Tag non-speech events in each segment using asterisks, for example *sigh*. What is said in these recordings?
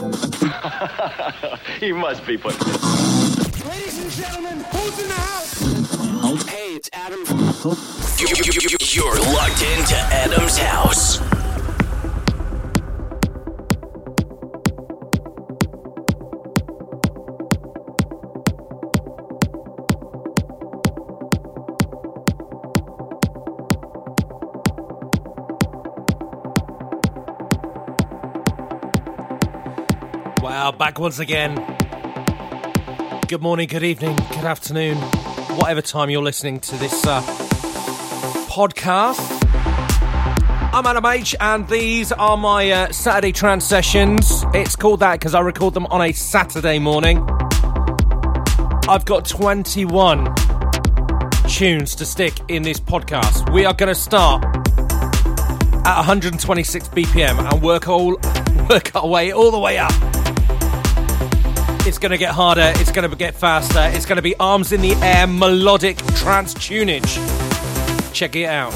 *laughs* you must be put. Ladies and gentlemen, who's in the house? Hey, it's Adam. You're locked into Adam's house. Back once again. Good morning, good evening, good afternoon, whatever time you're listening to this uh, podcast. I'm Adam H, and these are my uh, Saturday trance sessions. It's called that because I record them on a Saturday morning. I've got 21 tunes to stick in this podcast. We are going to start at 126 BPM and work all *laughs* work our way all the way up. It's going to get harder, it's going to get faster, it's going to be arms in the air, melodic trance tunage. Check it out.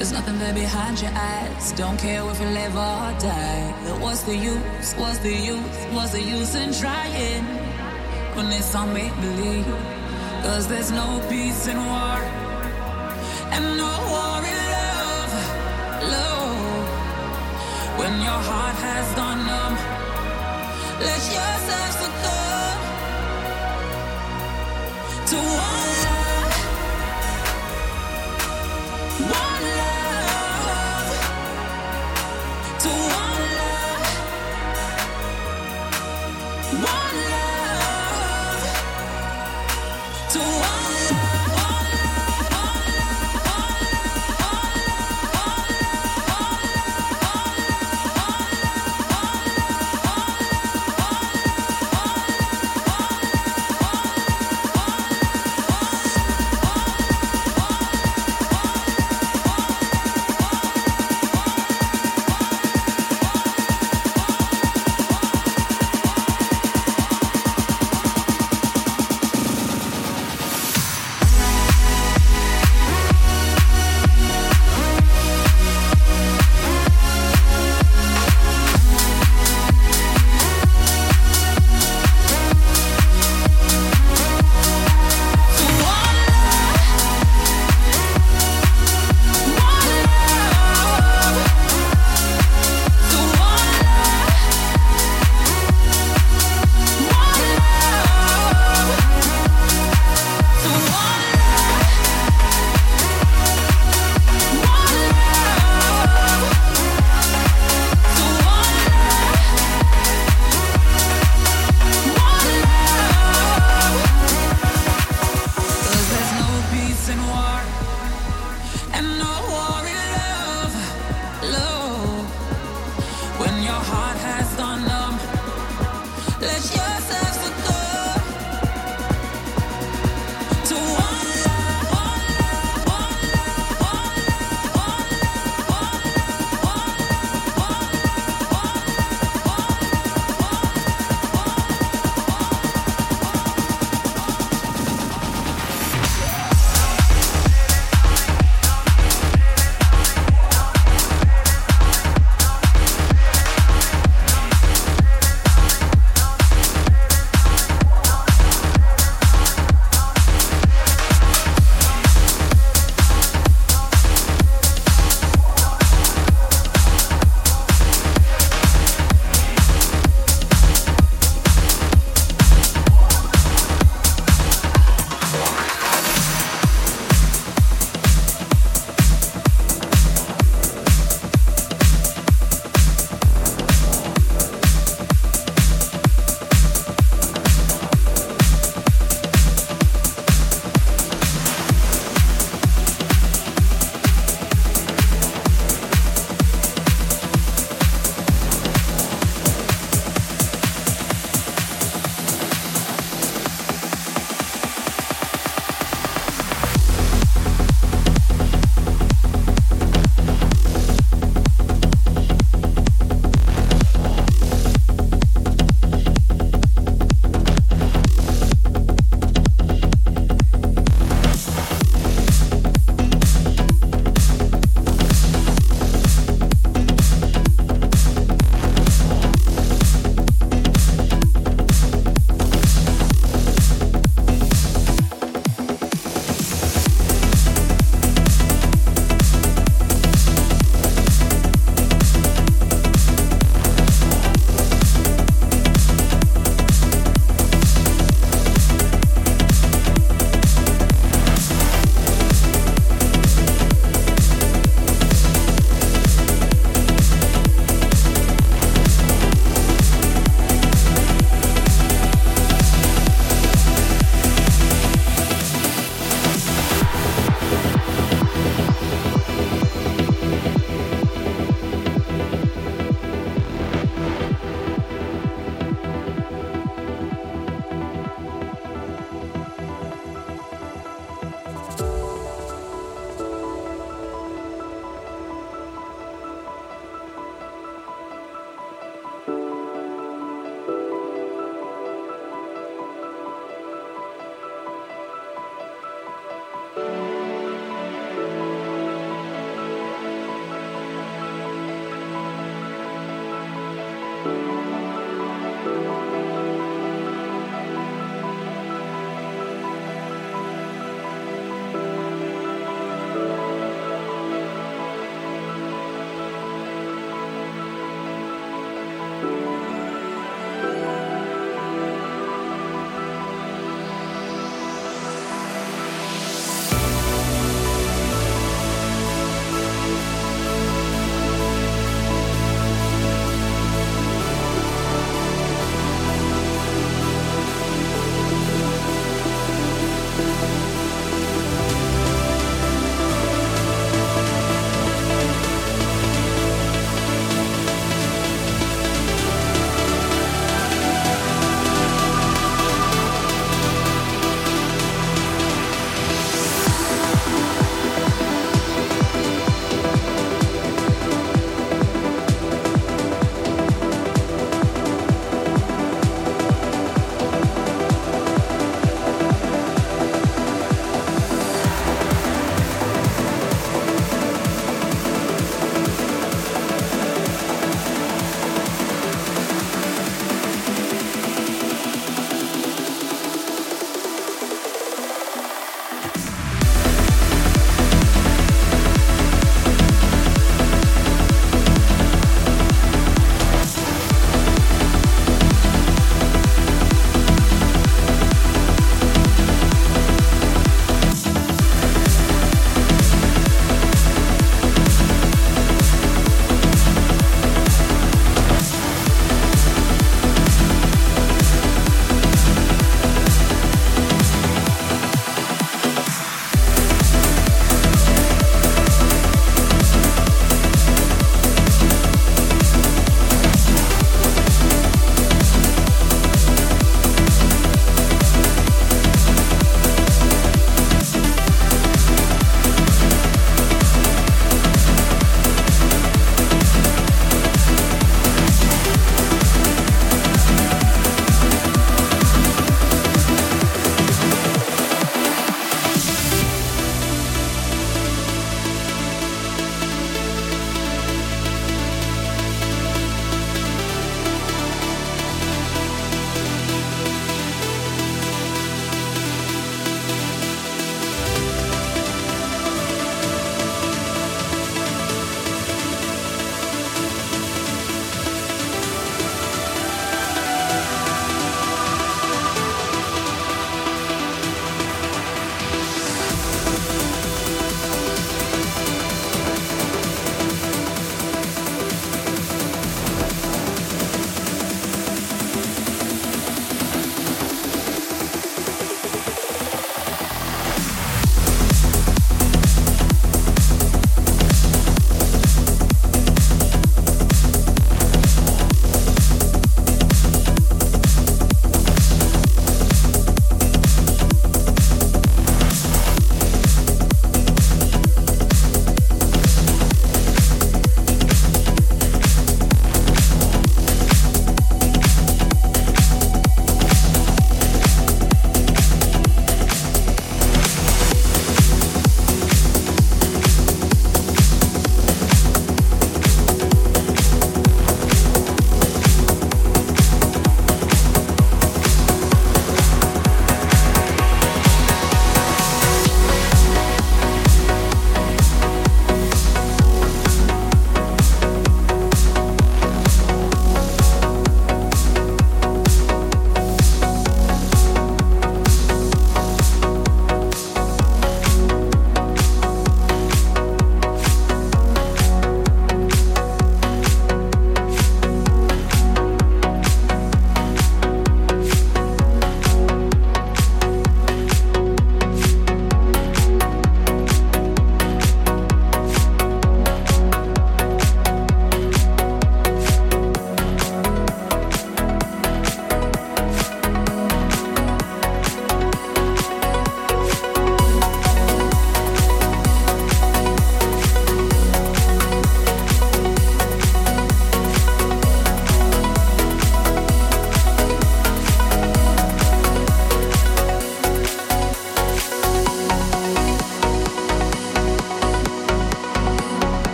There's nothing there behind your eyes. Don't care if you live or die. What's the use? What's the use? What's the use in trying? When it's all make believe. Cause there's no peace in war. And no war in love. Love. When your heart has gone numb. Let yourself succumb to one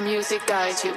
music guide you.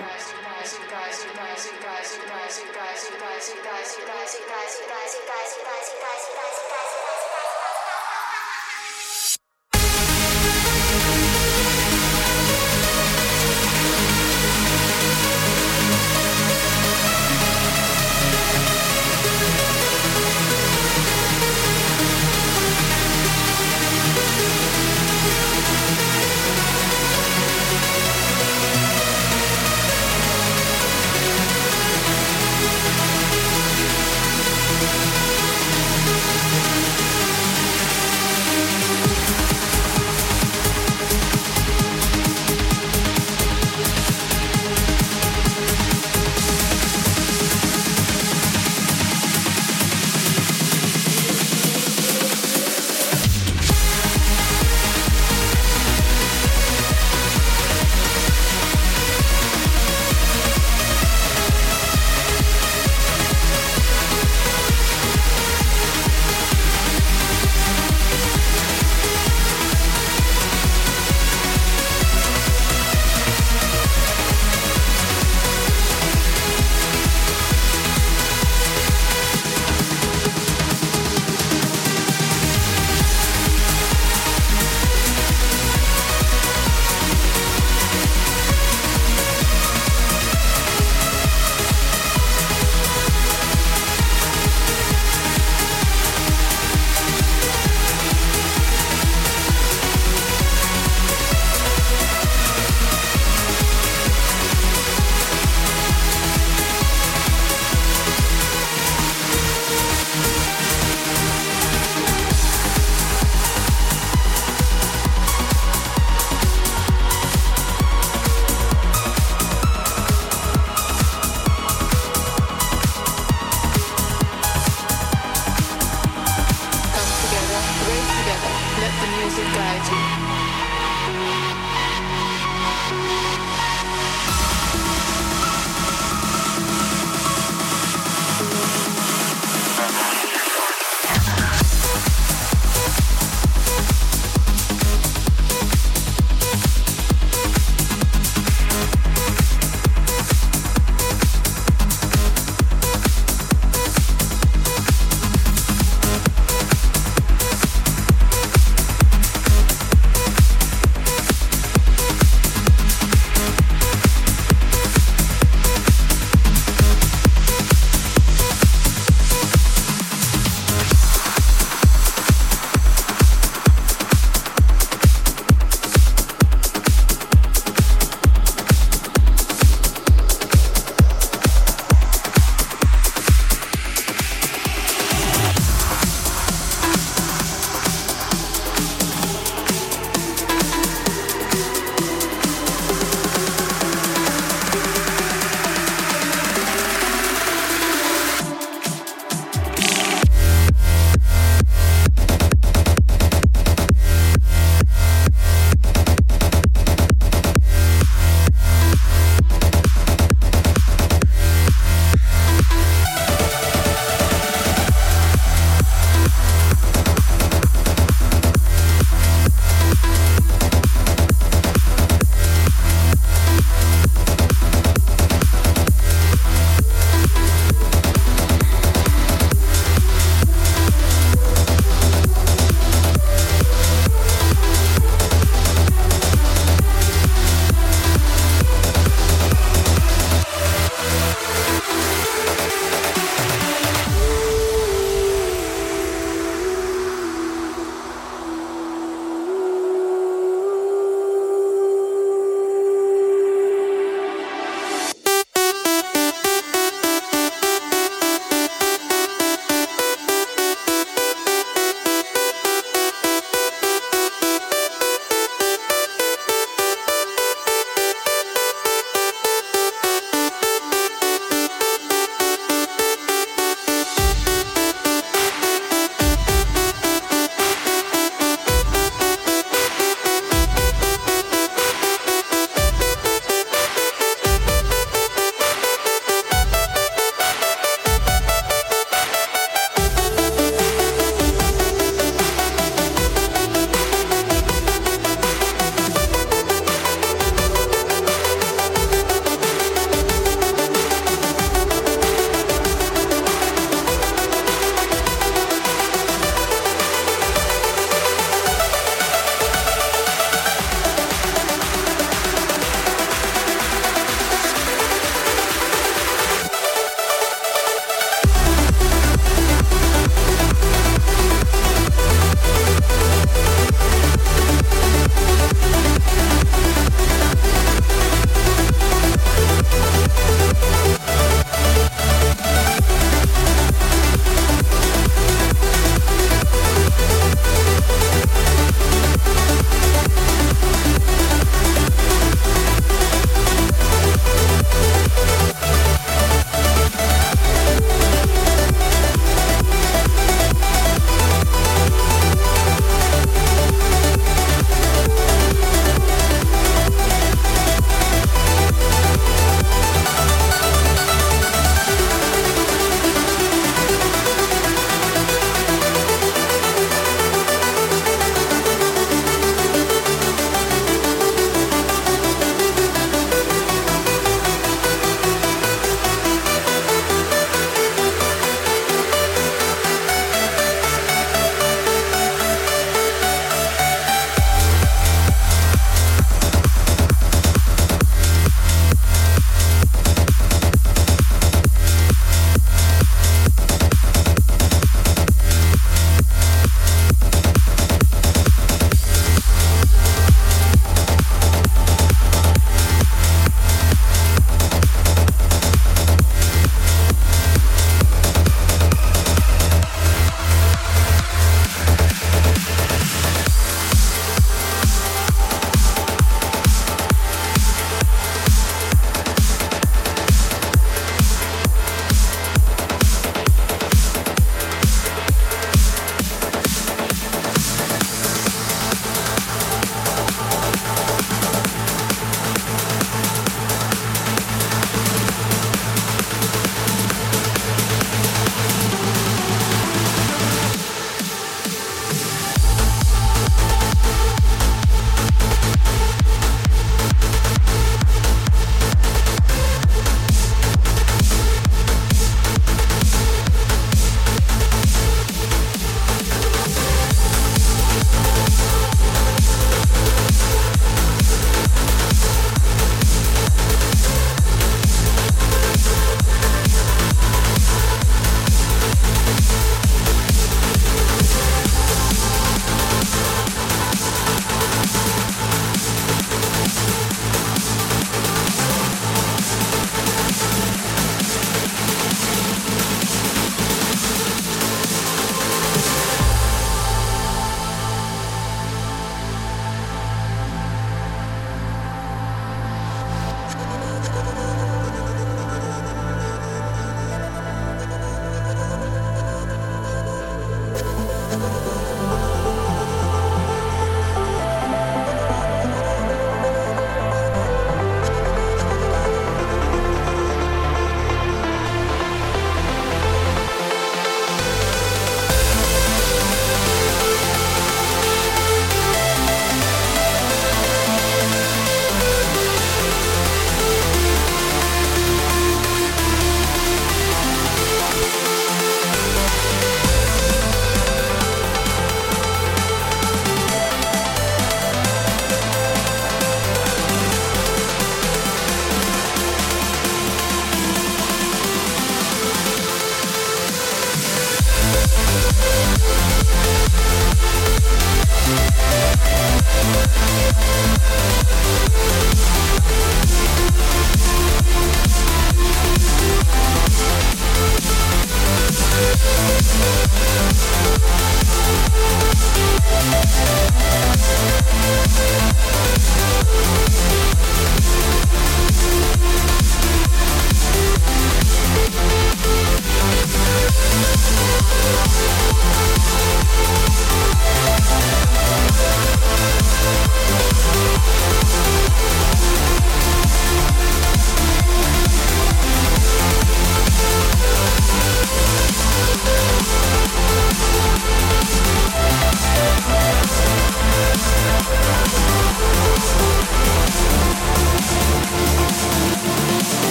music guides you.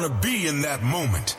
want to be in that moment.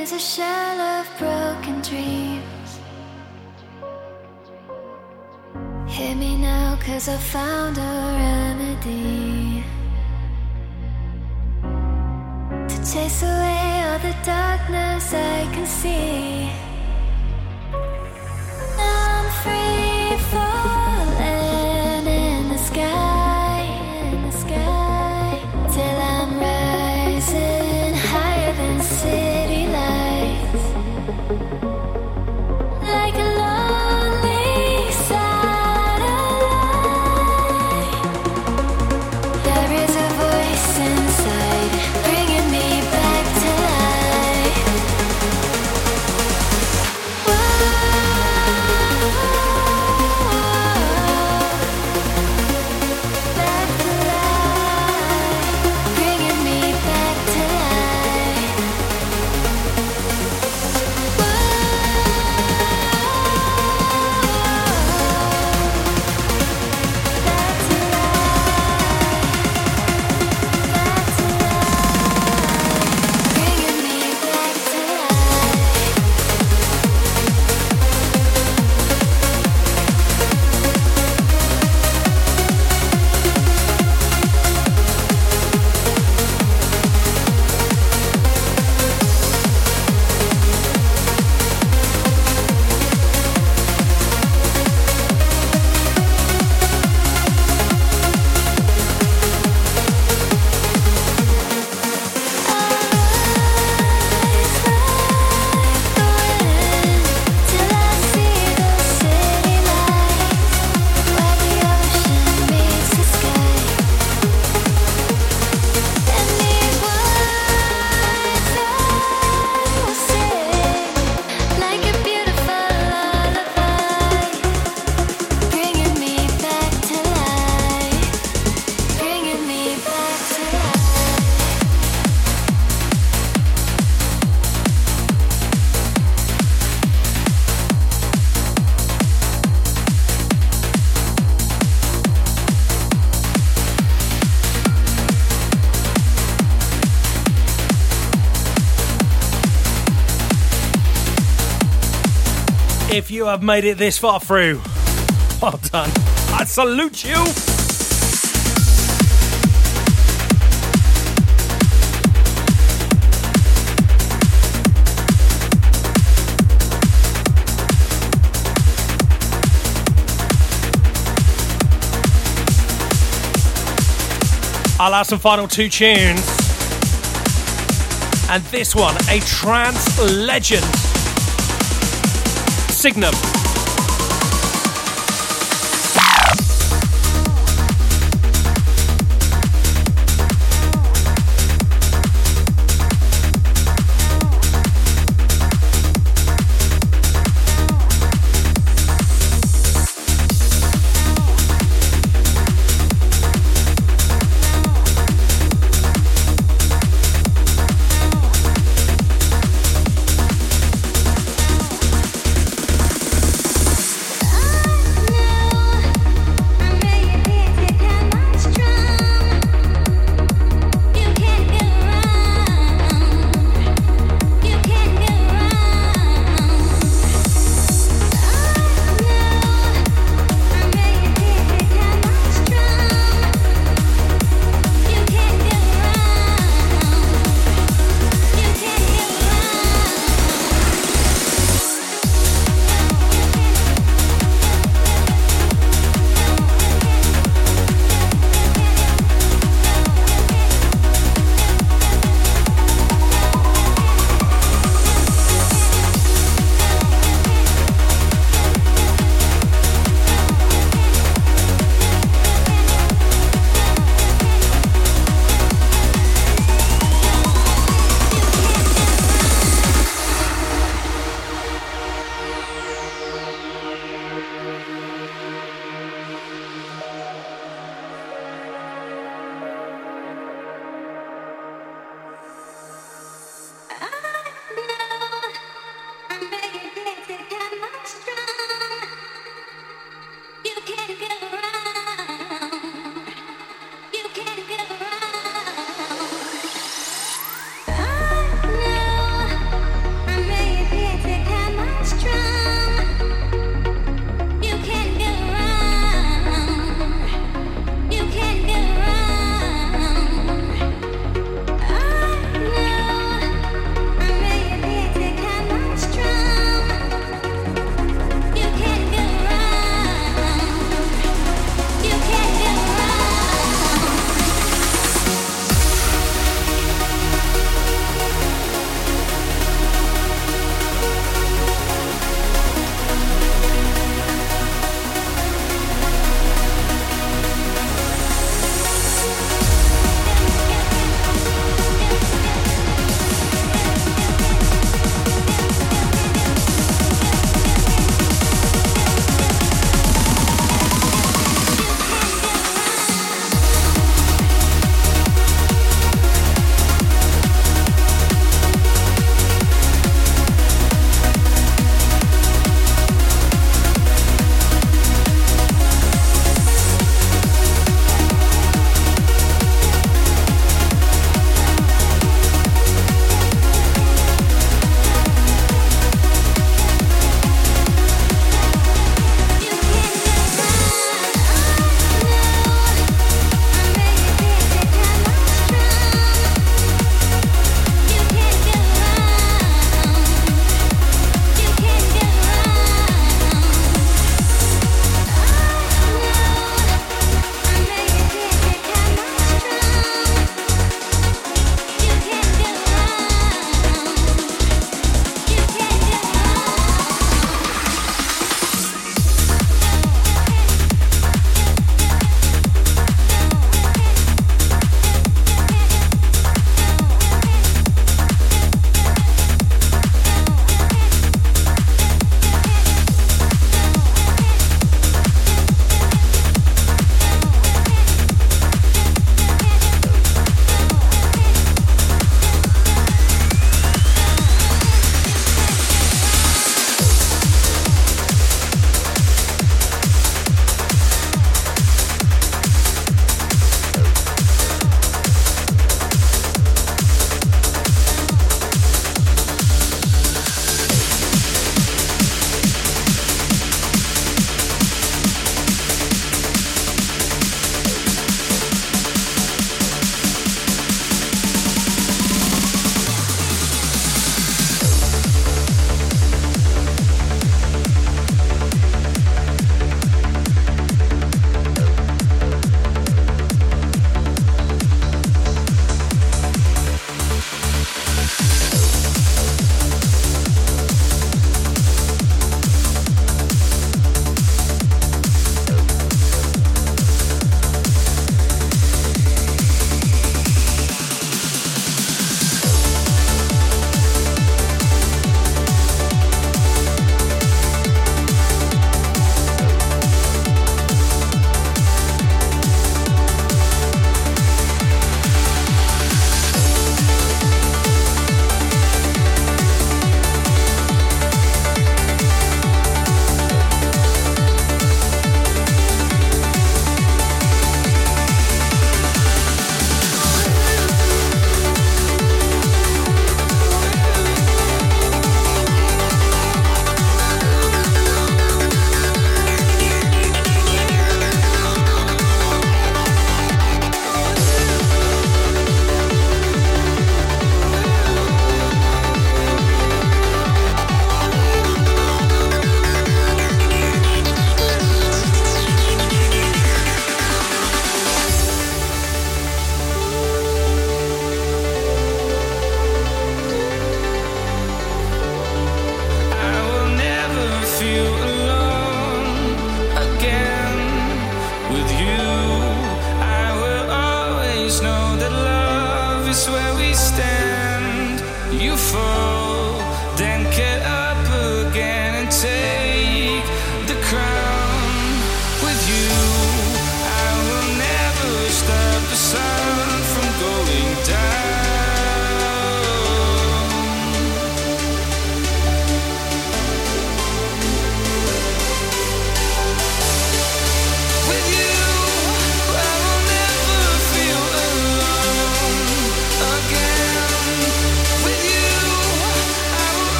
is a shell of broken dreams. Hit me now, cause I found a remedy to chase away all the darkness I can see. have made it this far through. Well done. I salute you. I'll have some final two tunes. And this one, a trance legend. Signum.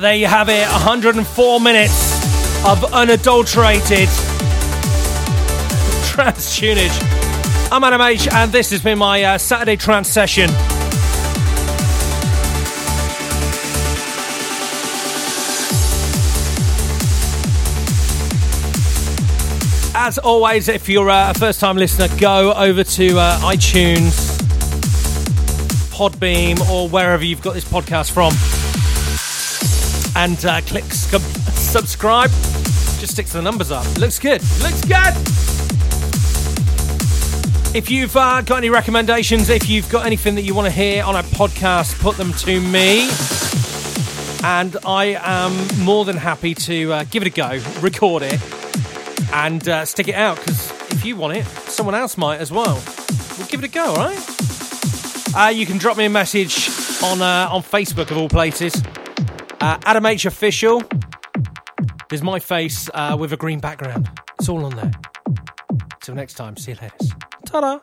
There you have it 104 minutes of unadulterated trance tunage. I'm Adam H, and this has been my uh, Saturday trance session. As always, if you're a first time listener, go over to uh, iTunes, Podbean, or wherever you've got this podcast from and uh, click sc- subscribe. Just sticks the numbers up. Looks good. Looks good. If you've uh, got any recommendations, if you've got anything that you want to hear on a podcast, put them to me. And I am more than happy to uh, give it a go, *laughs* record it, and uh, stick it out. Because if you want it, someone else might as well. We'll give it a go, all right? Uh, you can drop me a message on uh, on Facebook of all places. Uh, Adam H official. There's my face uh, with a green background. It's all on there. Till next time, see you later. Ta-da.